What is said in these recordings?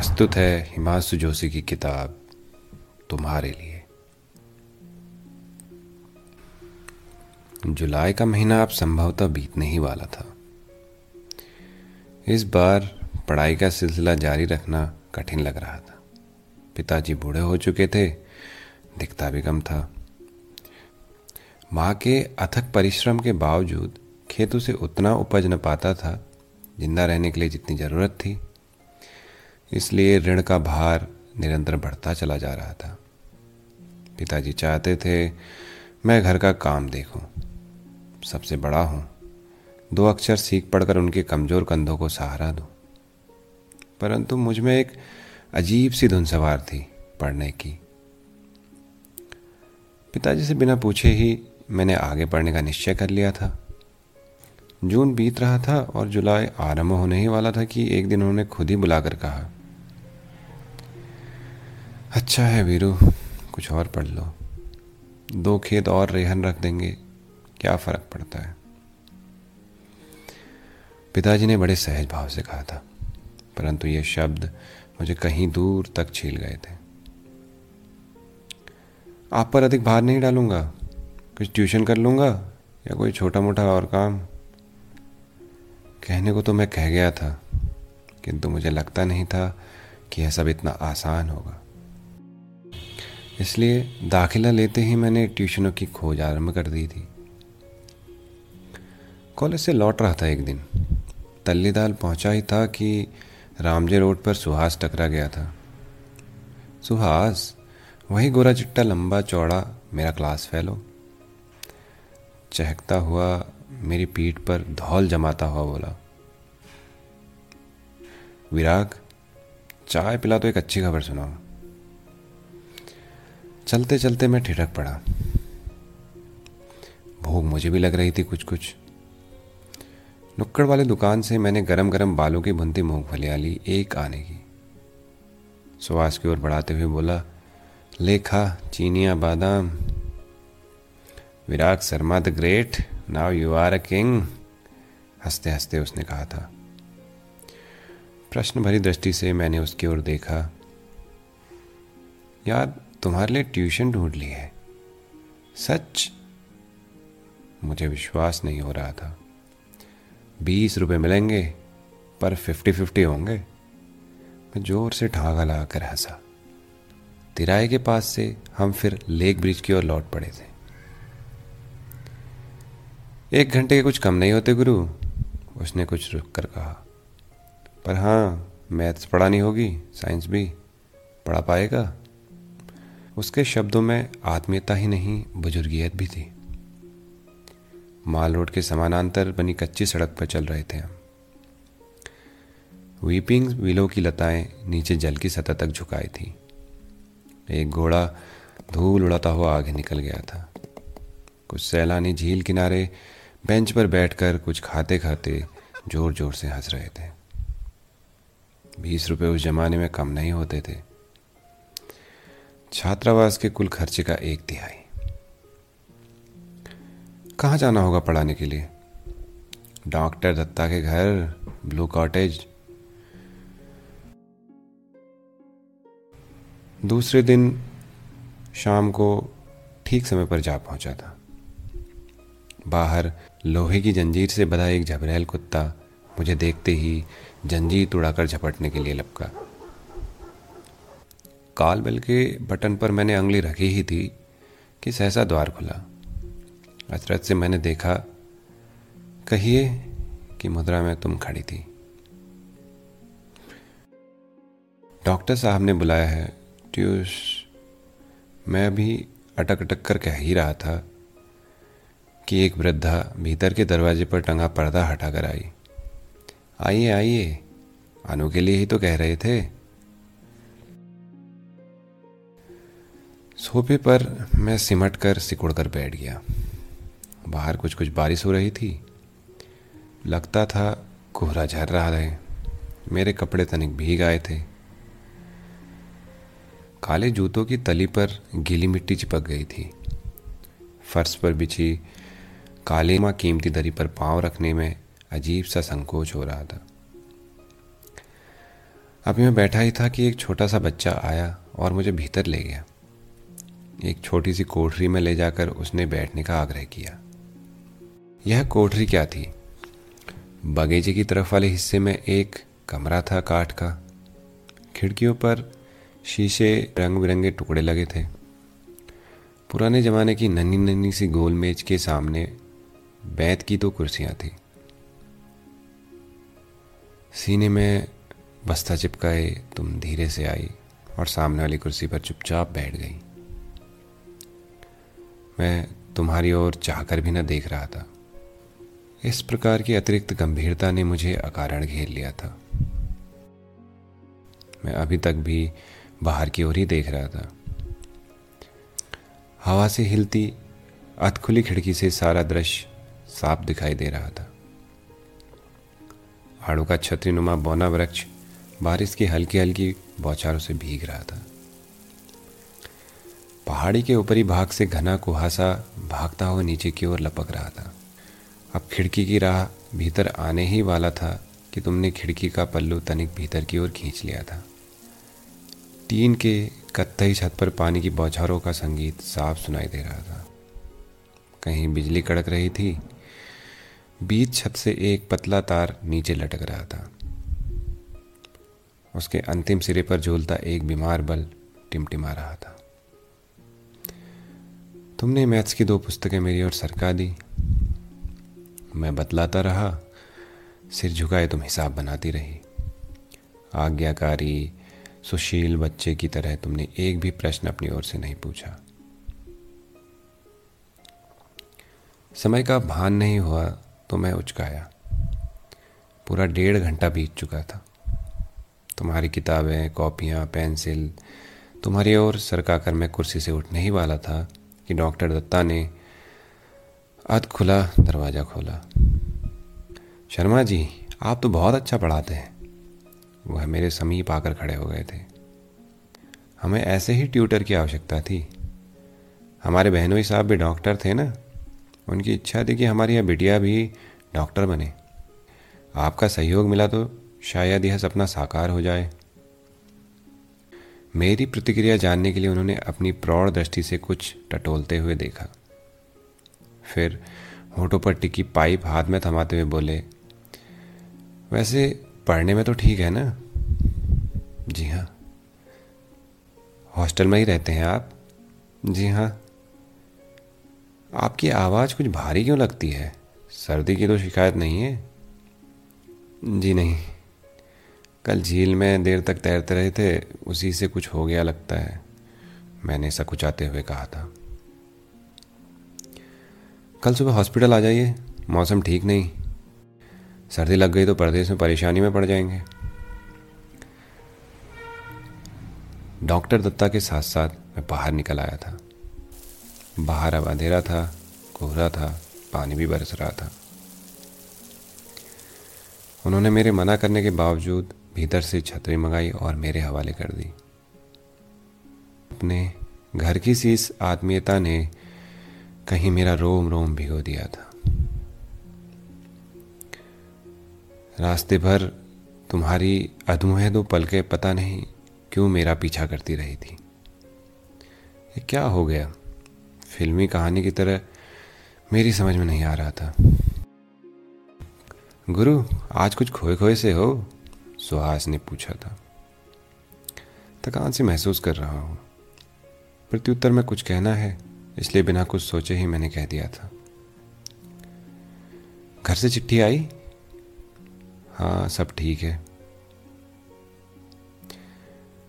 प्रस्तुत है हिमांशु जोशी की किताब तुम्हारे लिए। जुलाई का महीना अब संभवतः बीतने ही वाला था। इस बार पढ़ाई का सिलसिला जारी रखना कठिन लग रहा था। पिताजी बूढ़े हो चुके थे, दिखता भी कम था। माँ के अथक परिश्रम के बावजूद खेतों से उतना उपज न पाता था ज़िंदा रहने के लिए जितनी ज़रूरत थी। इसलिए ऋण का भार निरंतर बढ़ता चला जा रहा था। पिताजी चाहते थे मैं घर का काम देखूँ, सबसे बड़ा हूँ, दो अक्षर सीख पढ़कर उनके कमज़ोर कंधों को सहारा दूँ। परंतु मुझमें एक अजीब सी धुन सवार थी पढ़ने की। पिताजी से बिना पूछे ही मैंने आगे पढ़ने का निश्चय कर लिया था। जून बीत रहा था और जुलाई आरंभ होने ही वाला था कि एक दिन उन्होंने खुद ही बुलाकर कहा अच्छा है वीरू, कुछ और पढ़ लो। दो खेत और रेहन रख देंगे, क्या फ़र्क पड़ता है? पिताजी ने बड़े सहज भाव से कहा था, परंतु ये शब्द मुझे कहीं दूर तक छील गए थे। आप पर अधिक भार नहीं डालूँगा? कुछ ट्यूशन कर लूँगा या कोई छोटा मोटा और काम? कहने को तो मैं कह गया था, किंतु मुझे लगता नहीं था कि यह सब इतना आसान होगा। इसलिए दाखिला लेते ही मैंने ट्यूशनों की खोज आरंभ कर दी थी। कॉलेज से लौट रहा था एक दिन। तल्लीदाल पहुँचा ही था कि रामजे रोड पर सुहास टकरा गया था। सुहास, वही गोरा चिट्टा लंबा चौड़ा मेरा क्लास फेलो। चहकता हुआ मेरी पीठ पर धौल जमाता हुआ बोला, विराग, चाय पिला तो एक अच्छी खबर सुनाओ। चलते चलते मैं ठिठक पड़ा। भूख मुझे भी लग रही थी कुछ कुछ नुक्कड़ वाले दुकान से मैंने गरम गरम बालों की बुनती मूंगफलियाँ ली, एक आने की। सुहास की ओर बढ़ाते हुए बोला, लेखा, चीनिया, बादाम। Virat Sharma, the great. Now you are a king हँसते हँसते उसने कहा था। प्रश्न भरी दृष्टि से मैंने उसकी ओर देखा। यार तुम्हारे लिए ट्यूशन ढूंढ ली है। सच? मुझे विश्वास नहीं हो रहा था। बीस रुपए मिलेंगे, पर फिफ्टी फिफ्टी होंगे। मैं ज़ोर से ठागा लगाकर हंसा। तिराए के पास से हम फिर लेक ब्रिज की ओर लौट पड़े थे। एक घंटे के कुछ कम नहीं होते, गुरु, उसने कुछ रुक कर कहा। पर हाँ मैथ्स पढ़ानी होगी, साइंस भी। पढ़ा पाएगा? उसके शब्दों में आत्मीयता ही नहीं, बुजुर्गियत भी थी। माल रोड के समानांतर बनी कच्ची सड़क पर चल रहे थे हम। वीपिंग विलो की लताएँ नीचे जल की सतह तक झुकाई थी। एक घोड़ा धूल उड़ाता हुआ आगे निकल गया था। कुछ सैलानी झील किनारे बेंच पर बैठकर कुछ खाते खाते ज़ोर ज़ोर से हंस रहे थे। बीस रुपए उस जमाने में कम नहीं होते थे। छात्रावास के कुल खर्चे का एक तिहाई। कहाँ जाना होगा पढ़ाने के लिए? डॉक्टर दत्ता के घर, ब्लू कॉटेज। दूसरे दिन शाम को ठीक समय पर जा पहुँचा था। बाहर लोहे की जंजीर से बधा एक झबरेल कुत्ता मुझे देखते ही जंजीर तुड़ाकर झपटने के लिए लपका। काल बेल के बटन पर मैंने अंगली रखी ही थी कि सहसा द्वार खुला। अचरज से मैंने देखा, कहिए कि मुद्रा में तुम खड़ी थी। डॉक्टर साहब ने बुलाया है ट्यूस मैं अभी अटक अटक कर कह ही रहा था कि एक वृद्धा भीतर के दरवाजे पर टंगा पर्दा हटाकर आई। आइए आइए, अनु के लिए ही तो कह रहे थे। सोफे पर मैं सिमट कर सिकुड़ कर बैठ गया। बाहर कुछ कुछ बारिश हो रही थी। लगता था कोहरा झर रहा है। मेरे कपड़े तनिक भीग आए थे। काले जूतों की तली पर गीली मिट्टी चिपक गई थी। फर्श पर बिछी काले माँ कीमती दरी पर पाँव रखने में अजीब सा संकोच हो रहा था। अभी मैं बैठा ही था कि एक छोटा सा बच्चा आया और मुझे भीतर ले गया। एक छोटी सी कोठरी में ले जाकर उसने बैठने का आग्रह किया। यह कोठरी क्या थी? बगीचे की तरफ़ वाले हिस्से में एक कमरा था काठ का। खिड़कियों पर शीशे रंग बिरंगे टुकड़े लगे थे। पुराने जमाने की नन्ही नन्ही सी गोल मेज के सामने बैत की दो कुर्सियाँ थी। सीने में बस्ता चिपकाए, तुम धीरे से आई और सामने वाली कुर्सी पर चुपचाप बैठ गई। मैं तुम्हारी ओर चाहकर भी न देख रहा था। इस प्रकार की अतिरिक्त गंभीरता ने मुझे अकारण घेर लिया था। मैं अभी तक भी बाहर की ओर ही देख रहा था। हवा से हिलती अधखुली खिड़की से सारा दृश्य साफ़ दिखाई दे रहा था। आड़ू का छतरी नुमा बौना वृक्ष बारिश की हल्की हल्की बौछारों से भीग रहा था। पहाड़ी के ऊपरी भाग से घना कुहासा भागता हुआ नीचे की ओर लपक रहा था। अब खिड़की की राह भीतर आने ही वाला था कि तुमने खिड़की का पल्लू तनिक भीतर की ओर खींच लिया था। टीन के कत्थई छत पर पानी की बौछारों का संगीत साफ़ सुनाई दे रहा था। कहीं बिजली कड़क रही थी, बीच छत से एक पतला तार नीचे लटक रहा था। उसके अंतिम सिरे पर झूलता एक बीमार बल टिमटिमा रहा था। तुमने मैथ्स की दो पुस्तकें मेरी ओर सरका दी। मैं बतलाता रहा, सिर झुकाए तुम हिसाब बनाती रही। आज्ञाकारी, सुशील बच्चे की तरह तुमने एक भी प्रश्न अपनी ओर से नहीं पूछा। समय का भान नहीं हुआ तो मैं उचकाया। पूरा डेढ़ घंटा बीत चुका था। तुम्हारी किताबें, कॉपियाँ, पेंसिल, तुम्हारी ओर सरका कर मैं कुर्सी से उठने ही वाला था। कि डॉक्टर दत्ता ने अध खुला दरवाज़ा खोला। शर्मा जी, आप तो बहुत अच्छा पढ़ाते हैं। वह मेरे समीप आकर खड़े हो गए थे। हमें ऐसे ही ट्यूटर की आवश्यकता थी। हमारे बहनोई साहब भी डॉक्टर थे ना? उनकी इच्छा थी कि हमारी यह बिटिया भी डॉक्टर बने। आपका सहयोग मिला तो शायद यह सपना साकार हो जाए। मेरी प्रतिक्रिया जानने के लिए उन्होंने अपनी प्रौढ़ दृष्टि से कुछ टटोलते हुए देखा। फिर होठों पर टिकी पाइप हाथ में थमाते हुए बोले, वैसे पढ़ने में तो ठीक है ना? जी हाँ। हॉस्टल में ही रहते हैं आप? जी हाँ। आपकी आवाज़ कुछ भारी क्यों लगती है? सर्दी की तो शिकायत नहीं है? जी नहीं। कल झील में देर तक तैरते रहे थे, उसी से कुछ हो गया लगता है। मैंने सकुचाते हुए कहा था। कल सुबह हॉस्पिटल आ जाइए, मौसम ठीक नहीं। सर्दी लग गई तो परदेश में परेशानी में पड़ जाएँगे। डॉक्टर दत्ता के साथ साथ मैं बाहर निकल आया था। बाहर अब अंधेरा था, कोहरा था, पानी भी बरस रहा था। उन्होंने मेरे मना करने के बावजूद भीतर से छतरी मंगाई और मेरे हवाले कर दी। अपने घर की सी इस आत्मीयता ने कहीं मेरा रोम रोम भिगो दिया था। रास्ते भर तुम्हारी अधमुहे दो पलके पता नहीं क्यों मेरा पीछा करती रही थी। ये क्या हो गया? फिल्मी कहानी की तरह मेरी समझ में नहीं आ रहा था। गुरु, आज कुछ खोए खोए से हो? सुहास ने पूछा था। थकान से महसूस कर रहा हूँ। प्रत्युत्तर में कुछ कहना है, इसलिए बिना कुछ सोचे ही मैंने कह दिया था। घर से चिट्ठी आई? हाँ सब ठीक है।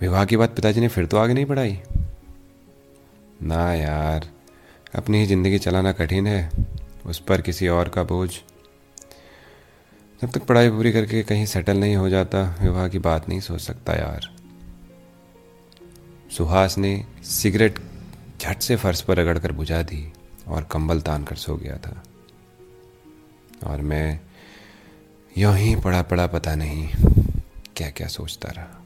विवाह के बाद पिताजी ने फिर तो आगे नहीं पढ़ाई ना यार, अपनी ही ज़िंदगी चलाना कठिन है, उस पर किसी और का बोझ जब तक पढ़ाई पूरी करके कहीं सेटल नहीं हो जाता, विवाह की बात नहीं सोच सकता यार। सुहास ने सिगरेट झट से फर्श पर रगड़ कर बुझा दी और कंबल तान कर सो गया था। और मैं यूँ ही पड़ा पड़ा पता नहीं क्या क्या सोचता रहा।